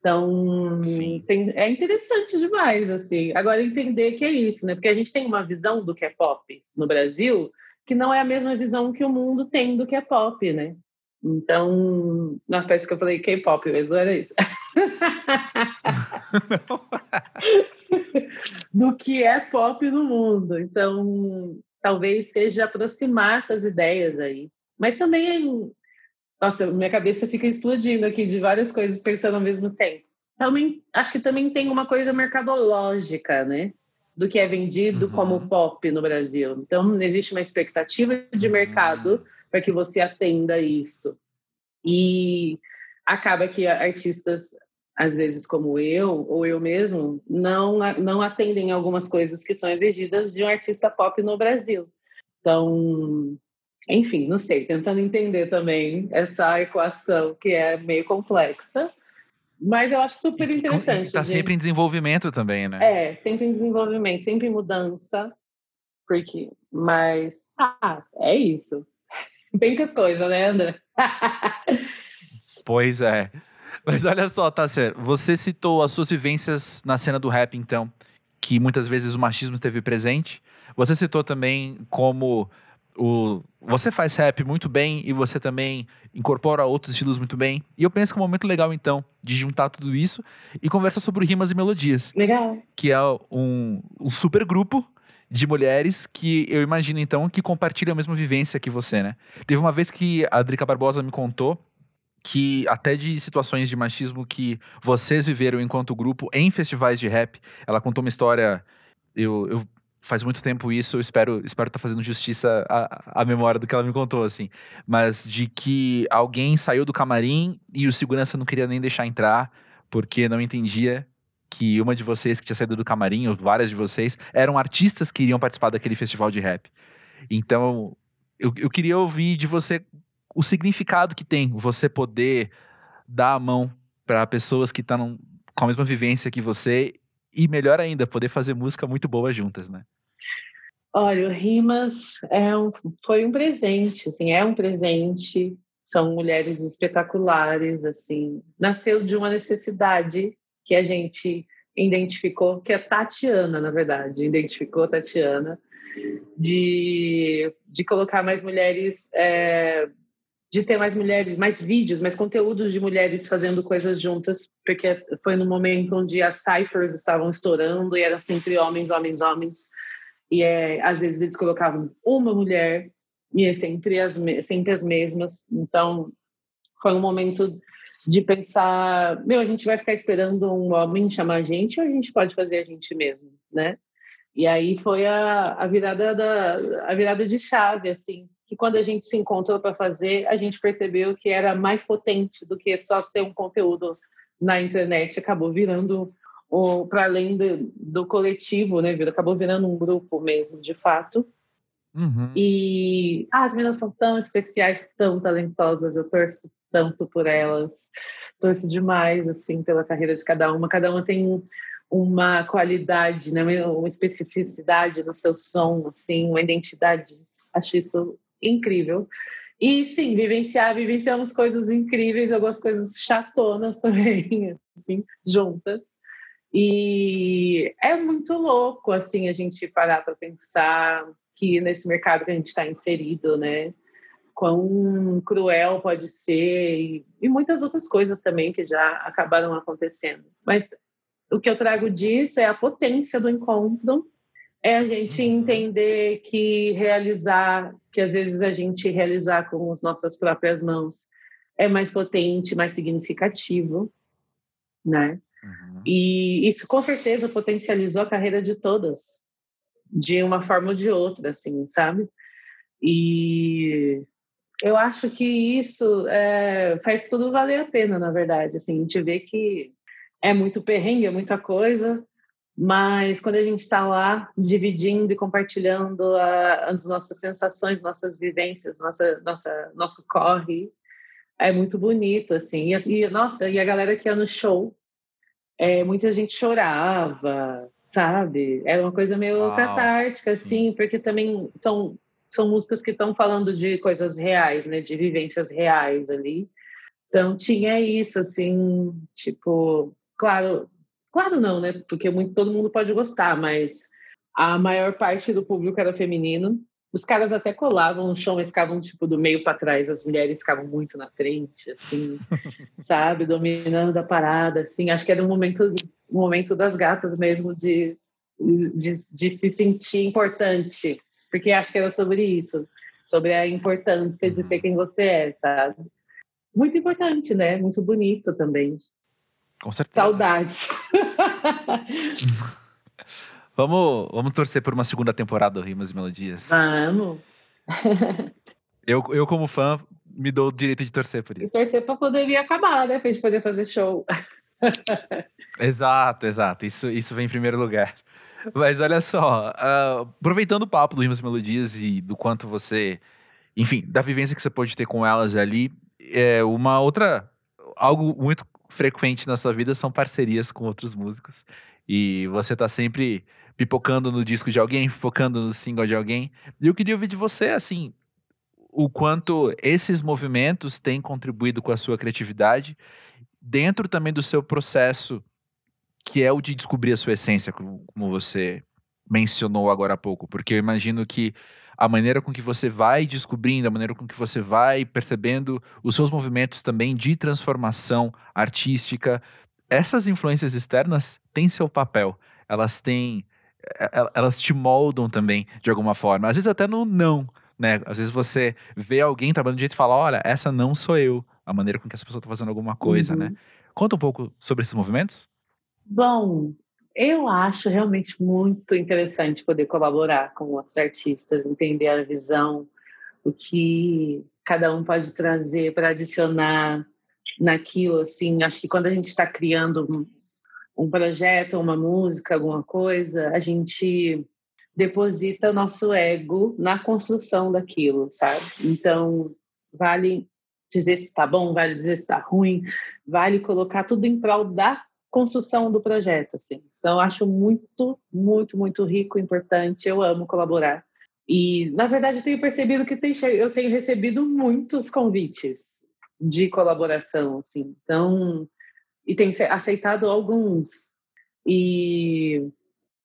Então, tem, é interessante demais, assim. Agora, entender que é isso, né? Porque a gente tem uma visão do que é pop no Brasil que não é a mesma visão que o mundo tem do que é pop, né? Então, na parece que eu falei K-pop, mas não era isso. do que é pop no mundo. Então, talvez seja aproximar essas ideias aí. Mas também nossa, minha cabeça fica explodindo aqui de várias coisas pensando ao mesmo tempo. Também, acho que também tem uma coisa mercadológica, né? Do que é vendido uhum. como pop no Brasil. Então, existe uma expectativa de uhum. mercado para que você atenda isso. E acaba que artistas, às vezes como eu, ou eu mesmo, não, não atendem algumas coisas que são exigidas de um artista pop no Brasil. Então, enfim, não sei, tentando entender também essa equação que é meio complexa. Mas eu acho super interessante. Está sempre em desenvolvimento também, né? É, sempre em desenvolvimento, sempre em mudança. Porque, mas, ah, é isso. Bem que as coisas, né, André? pois é. Mas olha só, Tássia, você citou as suas vivências na cena do rap, então, que muitas vezes o machismo esteve presente. Você citou também como o, você faz rap muito bem e você também incorpora outros estilos muito bem. E eu penso que é um momento legal, então, de juntar tudo isso e conversar sobre rimas e melodias. Legal. Que é um, um super grupo de mulheres que eu imagino, então, que compartilham a mesma vivência que você, né? Teve uma vez que a Drica Barbosa me contou que até de situações de machismo que vocês viveram enquanto grupo em festivais de rap. Ela contou uma história. Eu, eu faz muito tempo isso, eu espero espero estar tá fazendo justiça à, à memória do que ela me contou, assim. Mas de que alguém saiu do camarim e o segurança não queria nem deixar entrar, porque não entendia que uma de vocês que tinha saído do camarim, ou várias de vocês, eram artistas que iriam participar daquele festival de rap. Então, eu, eu queria ouvir de você o significado que tem você poder dar a mão para pessoas que estão com a mesma vivência que você e melhor ainda, poder fazer música muito boa juntas, né? Olha, o Rimas é um, foi um presente, assim, é um presente. São mulheres espetaculares, assim. Nasceu de uma necessidade que a gente identificou, que é Tatiana, na verdade, identificou a Tatiana, de, de colocar mais mulheres, é, de ter mais mulheres, mais vídeos, mais conteúdos de mulheres fazendo coisas juntas, porque foi no momento onde as ciphers estavam estourando e eram sempre homens, homens, homens e é, às vezes eles colocavam uma mulher e é sempre as, sempre as mesmas. Então, foi um momento de pensar, meu, a gente vai ficar esperando um homem chamar a gente ou a gente pode fazer a gente mesmo, né? E aí foi a, a virada da a virada de chave, assim, que quando a gente se encontrou para fazer, a gente percebeu que era mais potente do que só ter um conteúdo na internet, acabou virando para além do, do, coletivo, né? Acabou virando um grupo mesmo, de fato. Uhum. E ah, as meninas são tão especiais, tão talentosas, eu torço tanto por elas, torço demais, assim, pela carreira de cada uma. Cada uma tem uma qualidade, né, uma especificidade no seu som, assim, uma identidade. Acho isso incrível. E sim, vivenciar, vivenciamos coisas incríveis, algumas coisas chatonas também, assim, juntas. E é muito louco, assim, a gente parar para pensar que nesse mercado que a gente está inserido, né? Quão cruel pode ser e, e muitas outras coisas também que já acabaram acontecendo. Mas o que eu trago disso é a potência do encontro É a gente uhum. entender que realizar, que às vezes a gente realizar com as nossas próprias mãos é mais potente, mais significativo, né? Uhum. E isso com certeza potencializou a carreira de todas, de uma forma ou de outra, assim, sabe? E eu acho que isso é, faz tudo valer a pena, na verdade. Assim, a gente vê que é muito perrengue, é muita coisa, mas quando a gente está lá dividindo e compartilhando a, as nossas sensações, nossas vivências, nossa, nossa, nosso corre, é muito bonito, assim. E, e nossa, e a galera que ia no show, é, muita gente chorava, sabe? Era uma coisa meio Uau, catártica, sim. assim, porque também são são músicas que estão falando de coisas reais, né, de vivências reais ali. Então tinha isso assim, tipo, claro, claro não, né, porque muito, todo mundo pode gostar, mas a maior parte do público era feminino. Os caras até colavam no show, mas ficavam tipo do meio para trás, as mulheres ficavam muito na frente, assim, sabe, dominando a parada, assim. Acho que era um momento, um momento das gatas mesmo de, de, de se sentir importante porque acho que era sobre isso, sobre a importância de ser quem você é, sabe? Muito importante, né? Muito bonito também. Com certeza. Saudades. vamos, vamos torcer por uma segunda temporada do Rimas e Melodias. Vamos. eu, eu, como fã, me dou o direito de torcer por isso. E torcer para poder vir acabar, né? Pra gente poder fazer show. exato, exato. Isso, isso vem em primeiro lugar. Mas olha só, uh, aproveitando o papo do Rimas e Melodias e do quanto você, enfim, da vivência que você pode ter com elas ali, é uma outra, algo muito frequente na sua vida são parcerias com outros músicos. E você tá sempre pipocando no disco de alguém, pipocando no single de alguém. E eu queria ouvir de você, assim, o quanto esses movimentos têm contribuído com a sua criatividade, dentro também do seu processo que é o de descobrir a sua essência, como você mencionou agora há pouco, porque eu imagino que a maneira com que você vai descobrindo, a maneira com que você vai percebendo os seus movimentos também de transformação artística, essas influências externas têm seu papel. Elas têm elas te moldam também de alguma forma. Às vezes até no não, né? Às vezes você vê alguém trabalhando de jeito e fala, olha, essa não sou eu. A maneira com que essa pessoa está fazendo alguma coisa, né? uhum. né? Conta um pouco sobre esses movimentos. Bom, eu acho realmente muito interessante poder colaborar com outros artistas, entender a visão, o que cada um pode trazer para adicionar naquilo. Assim, acho que quando a gente está criando um, projeto, uma música, alguma coisa, a gente deposita nosso ego na construção daquilo, sabe? Então, vale dizer se está bom, vale dizer se está ruim, vale colocar tudo em prol da construção do projeto, assim. Então, acho muito, muito, muito rico, importante. Eu amo colaborar. E, na verdade, tenho percebido que tem, eu tenho recebido muitos convites de colaboração, assim. Então, e tenho aceitado alguns. E,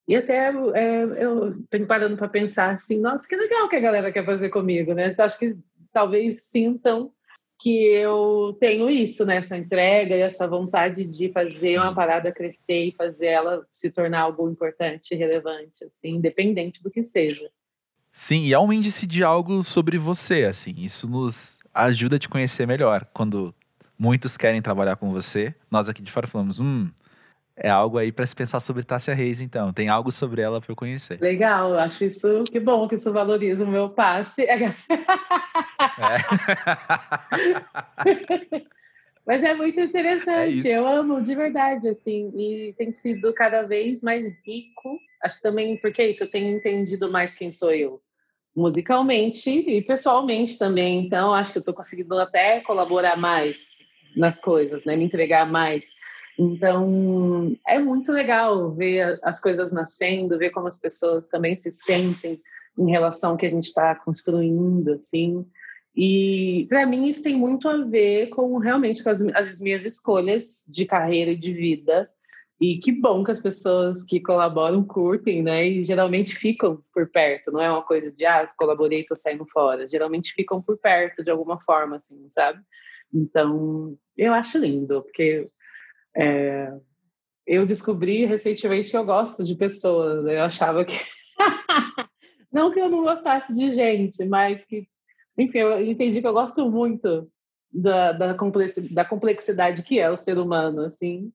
e até é, eu tenho parando para pensar assim, nossa, que legal que a galera quer fazer comigo, né? Acho que talvez sintam que eu tenho isso, né? Essa entrega e essa vontade de fazer Sim. uma parada crescer e fazer ela se tornar algo importante e relevante, assim, independente do que seja. Sim, e é um índice de algo sobre você, assim. Isso nos ajuda a te conhecer melhor. Quando muitos querem trabalhar com você, nós aqui de fora falamos, hum, é algo aí para se pensar sobre Tássia Reis, então. Tem algo sobre ela para eu conhecer. Legal, acho isso que bom que isso valoriza o meu passe. É. Mas é muito interessante, é eu amo de verdade, assim, e tem sido cada vez mais rico. Acho também porque é isso, eu tenho entendido mais quem sou eu, musicalmente e pessoalmente também. Então, acho que eu estou conseguindo até colaborar mais nas coisas, né? Me entregar mais então, é muito legal ver as coisas nascendo, ver como as pessoas também se sentem em relação ao que a gente está construindo, assim. E para mim isso tem muito a ver com realmente com as, as, minhas escolhas de carreira e de vida. E que bom que as pessoas que colaboram curtem, né? E geralmente ficam por perto, não é uma coisa de ah, colaborei, tô saindo fora. Geralmente ficam por perto de alguma forma, assim, sabe? Então, eu acho lindo, porque é, eu descobri recentemente que eu gosto de pessoas. Né? Eu achava que não que eu não gostasse de gente, mas que, enfim, eu entendi que eu gosto muito da, da, complexidade, da complexidade que é o ser humano, assim.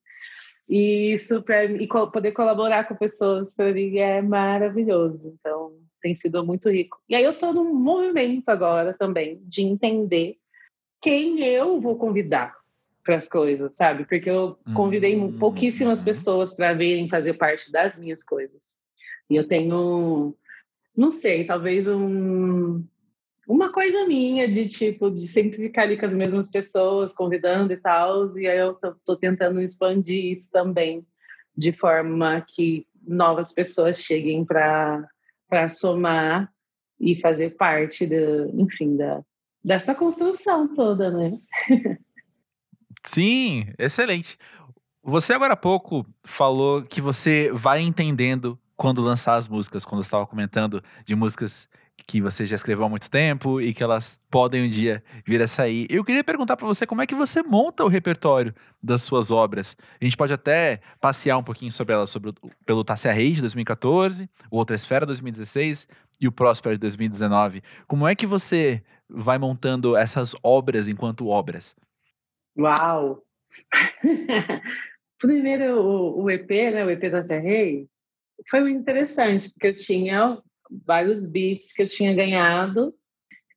E isso para e poder colaborar com pessoas para mim é maravilhoso. Então, tem sido muito rico. E aí eu estou num movimento agora também de entender quem eu vou convidar para as coisas, sabe? Porque eu convidei hum, pouquíssimas pessoas para virem fazer parte das minhas coisas. E eu tenho, não sei, talvez um, uma coisa minha de tipo, de sempre ficar ali com as mesmas pessoas, convidando e tal. E aí eu tô, tô tentando expandir isso também, de forma que novas pessoas cheguem para somar e fazer parte, da, enfim, da, dessa construção toda, né? Sim, excelente. Você agora há pouco falou que você vai entendendo quando lançar as músicas, quando estava comentando de músicas que você já escreveu há muito tempo e que elas podem um dia vir a sair. Eu queria perguntar para você como é que você monta o repertório das suas obras. A gente pode até passear um pouquinho sobre elas, sobre o, pelo Tassia Reis de 2014, o Outra Esfera 2016 e o Próspero de 2019. Como é que você vai montando essas obras enquanto obras? Uau! Primeiro, o, o, EP, né, o EP da Zé Reis, foi interessante, porque eu tinha vários beats que eu tinha ganhado,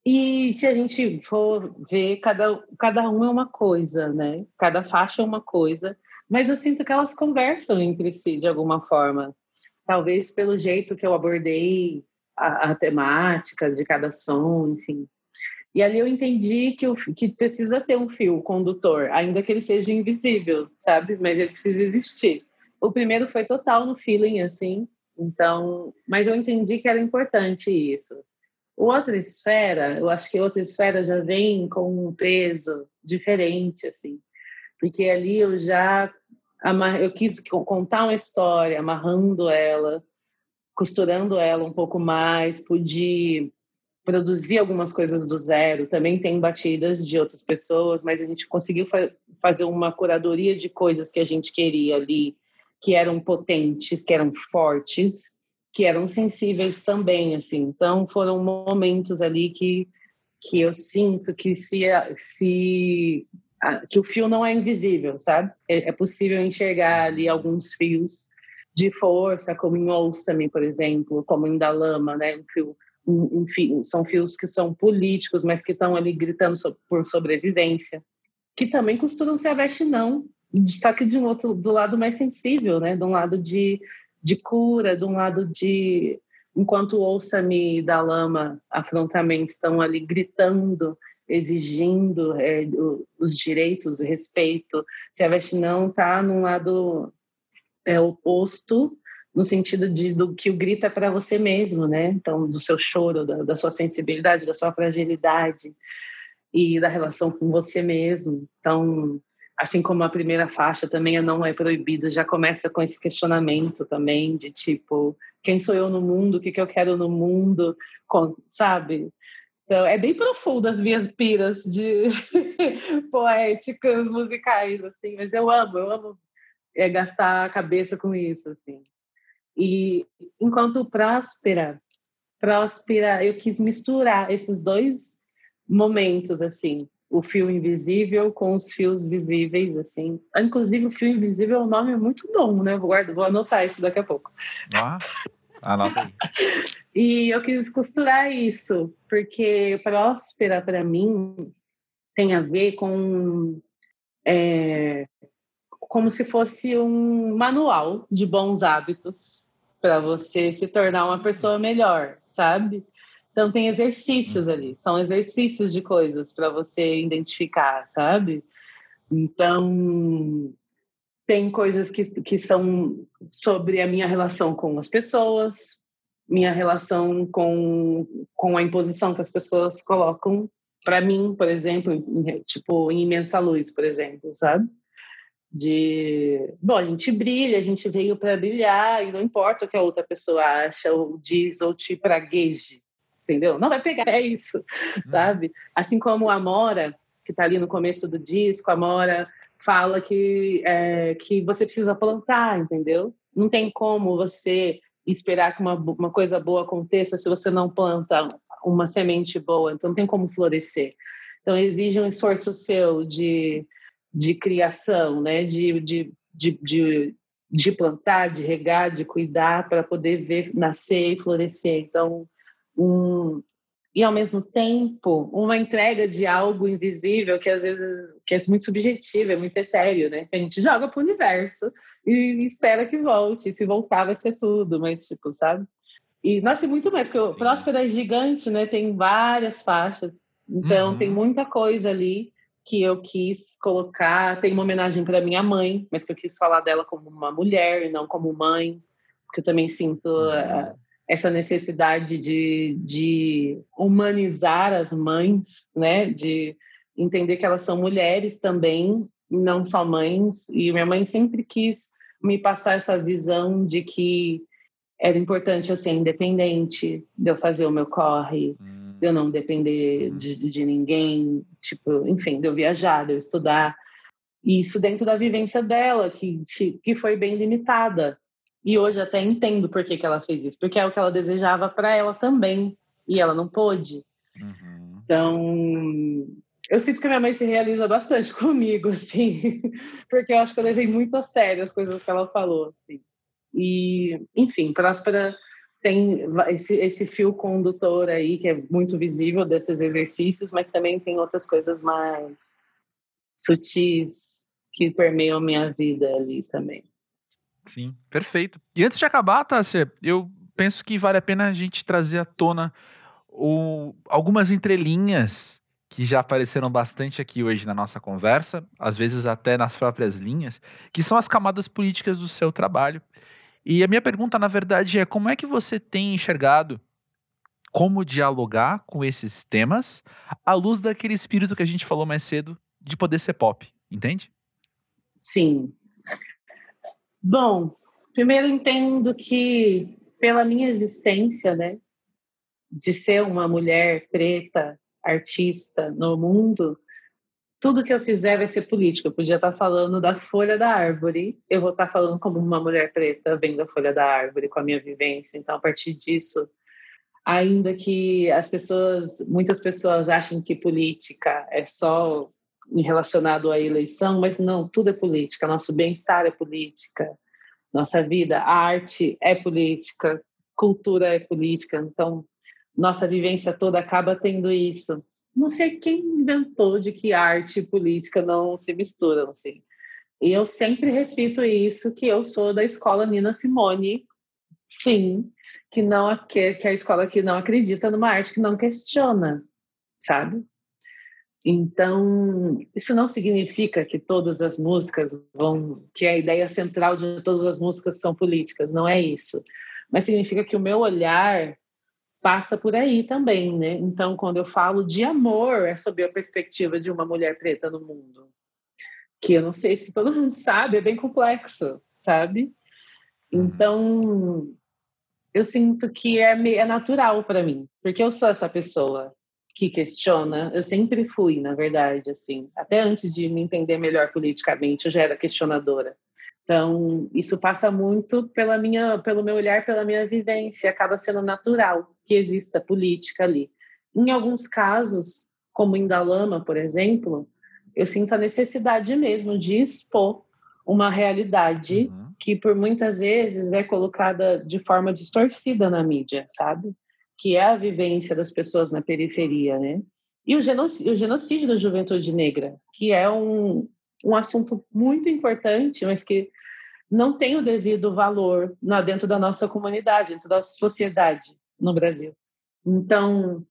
e se a gente for ver, cada, cada um é uma coisa, né? Cada faixa é uma coisa, mas eu sinto que elas conversam entre si de alguma forma. Talvez pelo jeito que eu abordei a, a temática de cada som, enfim. E ali eu entendi que, o, que precisa ter um fio condutor, ainda que ele seja invisível, sabe? Mas ele precisa existir. O primeiro foi total no feeling, assim. Então, mas eu entendi que era importante isso. O outra esfera, eu acho que outra esfera já vem com um peso diferente, assim, porque ali eu já eu quis contar uma história, amarrando ela, costurando ela um pouco mais, pude produzir algumas coisas do zero. Também tem batidas de outras pessoas, mas a gente conseguiu fa fazer uma curadoria de coisas que a gente queria ali, que eram potentes, que eram fortes, que eram sensíveis também, assim. Então foram momentos ali que que eu sinto que se se que o fio não é invisível, sabe? É, é possível enxergar ali alguns fios de força, como em Ouça-me, por exemplo, como em Dalama, né? Um fio enfim, são fios que são políticos, mas que estão ali gritando por sobrevivência, que também costuram ser a veste não, só que de um outro, do lado mais sensível, né? De um lado de, de cura, de um lado de... Enquanto ouça-me da lama, afrontamento, estão ali gritando, exigindo é, os direitos, respeito. Se a veste não está num lado é, oposto, no sentido de do que o grita é para você mesmo, né? Então, do seu choro, da, da, sua sensibilidade, da sua fragilidade e da relação com você mesmo. Então, assim como a primeira faixa também é não é proibida, já começa com esse questionamento também de tipo, quem sou eu no mundo? O que, que eu quero no mundo? Com, sabe? Então, é bem profundo as minhas piras de poéticas, musicais, assim, mas eu amo, eu amo é, gastar a cabeça com isso, assim. E enquanto próspera, próspera, eu quis misturar esses dois momentos assim, o fio invisível com os fios visíveis assim. Inclusive o fio invisível é um nome muito bom, né? Vou vou anotar isso daqui a pouco. Ah, anota aí. e eu quis costurar isso, porque próspera para mim tem a ver com é, como se fosse um manual de bons hábitos para você se tornar uma pessoa melhor, sabe? Então tem exercícios ali, são exercícios de coisas para você identificar, sabe? Então tem coisas que, que são sobre a minha relação com as pessoas, minha relação com, com a imposição que as pessoas colocam para mim, por exemplo, tipo em imensa luz, por exemplo, sabe? De bom a gente brilha a gente veio para brilhar e não importa o que a outra pessoa acha ou diz ou te pragueje entendeu não vai pegar é isso uhum. sabe assim como a Mora que está ali no começo do disco a Mora fala que é, que você precisa plantar entendeu não tem como você esperar que uma, uma coisa boa aconteça se você não planta uma semente boa, então não tem como florescer. Então exige um esforço seu de, de criação, né? de, de, de, de, de plantar, de regar, de cuidar para poder ver nascer e florescer. Então, um, e ao mesmo tempo uma entrega de algo invisível que às vezes que é muito subjetivo, é muito etéreo, né? A gente joga para o universo e espera que volte. E se voltar vai ser tudo, mas tipo, sabe? E nasce muito mais, porque o Próspera é gigante, né? Tem várias faixas, então uhum. tem muita coisa ali que eu quis colocar. Tem uma homenagem para minha mãe, mas que eu quis falar dela como uma mulher e não como mãe, porque eu também sinto uh, essa necessidade de, de humanizar as mães, né? De entender que elas são mulheres também, não só mães. E minha mãe sempre quis me passar essa visão de que era importante eu ser independente, de eu fazer o meu corre, hum. De eu não depender hum. de, de ninguém, tipo, enfim, de eu viajar, de eu estudar. E isso dentro da vivência dela, que, que foi bem limitada. E hoje até entendo por que, que ela fez isso, porque é o que ela desejava para ela também, e ela não pôde. Uhum. Então, eu sinto que a minha mãe se realiza bastante comigo, assim, porque eu acho que eu levei muito a sério as coisas que ela falou, assim. E, enfim, Próspera tem esse, esse fio condutor aí que é muito visível desses exercícios, mas também tem outras coisas mais sutis que permeiam minha vida ali também. Sim, perfeito. E antes de acabar, Tássia, eu penso que vale a pena a gente trazer à tona o, algumas entrelinhas que já apareceram bastante aqui hoje na nossa conversa, às vezes até nas próprias linhas, que são as camadas políticas do seu trabalho. E a minha pergunta, na verdade, é como é que você tem enxergado como dialogar com esses temas à luz daquele espírito que a gente falou mais cedo de poder ser pop, entende? Sim. Bom, primeiro entendo que pela minha existência, né, de ser uma mulher preta, artista no mundo, tudo que eu fizer vai ser político. Eu podia estar falando da folha da árvore, eu vou estar falando como uma mulher preta vendo a folha da árvore, com a minha vivência. Então, a partir disso, ainda que as pessoas, muitas pessoas achem que política é só relacionado à eleição, mas não, tudo é política. Nosso bem-estar é política, nossa vida, a arte é política, cultura é política. Então, nossa vivência toda acaba tendo isso não sei quem inventou de que arte e política não se misturam, assim. E eu sempre repito isso, que eu sou da escola Nina Simone, sim, que não que, que é a escola que não acredita numa arte que não questiona, sabe? Então, isso não significa que todas as músicas vão, que a ideia central de todas as músicas são políticas, não é isso. Mas significa que o meu olhar passa por aí também, né? Então, quando eu falo de amor, é sob a perspectiva de uma mulher preta no mundo. Que eu não sei se todo mundo sabe, é bem complexo, sabe? Uhum. Então, eu sinto que é, é natural para mim, porque eu sou essa pessoa que questiona. Eu sempre fui, na verdade, assim. Até antes de me entender melhor politicamente, eu já era questionadora. Então, isso passa muito pela minha, pelo meu olhar, pela minha vivência, acaba sendo natural que exista política ali. Em alguns casos, como em Dalama, por exemplo, eu sinto a necessidade mesmo de expor uma realidade uhum. que por muitas vezes é colocada de forma distorcida na mídia, sabe? Que é a vivência das pessoas na periferia, né? E o genocídio, o genocídio da juventude negra, que é um, um assunto muito importante, mas que não tem o devido valor na, dentro da nossa comunidade, dentro da sociedade no Brasil. Então,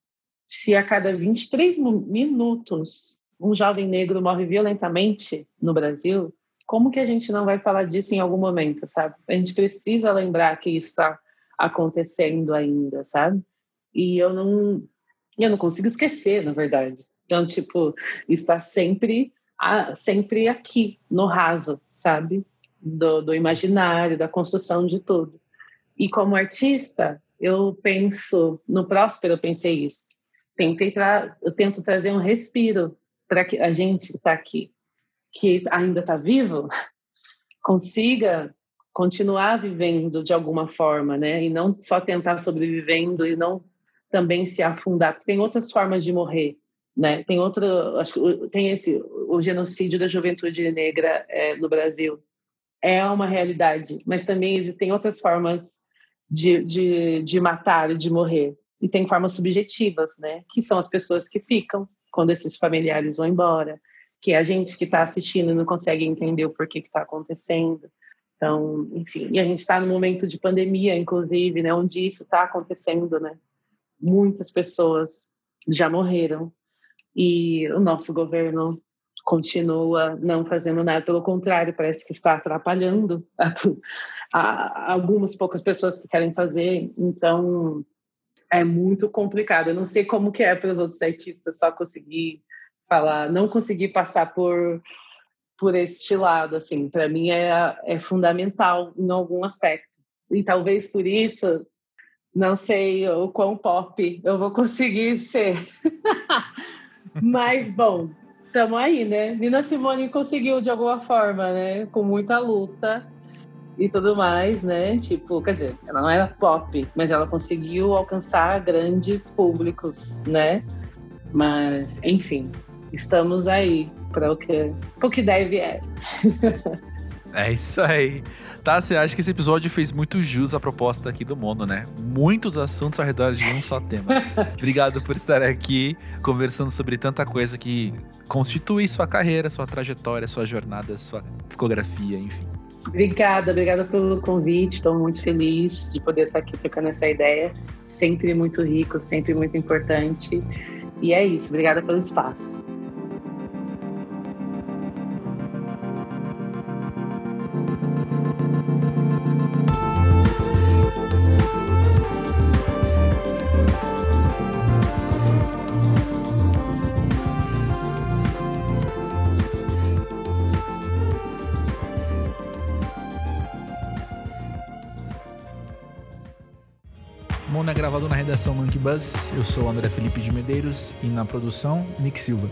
se a cada 23 minutos um jovem negro morre violentamente no Brasil, como que a gente não vai falar disso em algum momento, sabe? A gente precisa lembrar que isso está acontecendo ainda, sabe? E eu não, eu não consigo esquecer, na verdade. Então, tipo, está sempre, sempre aqui, no raso, sabe? Do, do imaginário, da construção de tudo. E como artista, eu penso, no Próspero eu pensei isso. Tentei tra eu tento trazer um respiro para que a gente que está aqui, que ainda está vivo, consiga continuar vivendo de alguma forma, né? E não só tentar sobrevivendo e não também se afundar, porque tem outras formas de morrer, né? Tem outra, acho que tem esse o genocídio da juventude negra é, no Brasil é uma realidade, mas também existem outras formas de, de, de matar e de morrer. E tem formas subjetivas, né? Que são as pessoas que ficam quando esses familiares vão embora, que é a gente que está assistindo e não consegue entender o porquê que está acontecendo. Então, enfim, e a gente está no momento de pandemia, inclusive, né? Onde isso está acontecendo, né? Muitas pessoas já morreram e o nosso governo continua não fazendo nada, pelo contrário, parece que está atrapalhando a, a, algumas poucas pessoas que querem fazer, então é muito complicado. Eu não sei como que é para os outros artistas só conseguir falar, não conseguir passar por por este lado, assim, para mim é, é fundamental em algum aspecto. E talvez por isso, não sei o quão pop eu vou conseguir ser. Mas, bom, Estamos aí, né? Nina Simone conseguiu de alguma forma, né? Com muita luta e tudo mais, né? Tipo, quer dizer, ela não era pop, mas ela conseguiu alcançar grandes públicos, né? Mas, enfim, estamos aí para o que, o que deve é. é isso aí. Tá, você acha que esse episódio fez muito jus à proposta aqui do Mono, né? Muitos assuntos ao redor de um só tema. Obrigado por estar aqui conversando sobre tanta coisa que constitui sua carreira, sua trajetória, sua jornada, sua discografia, enfim. Obrigada, obrigada pelo convite. Estou muito feliz de poder estar aqui trocando essa ideia. Sempre muito rico, sempre muito importante. E é isso. Obrigada pelo espaço. Redação Monkey Buzz. Eu sou o André Felipe de Medeiros e na produção, Nick Silva.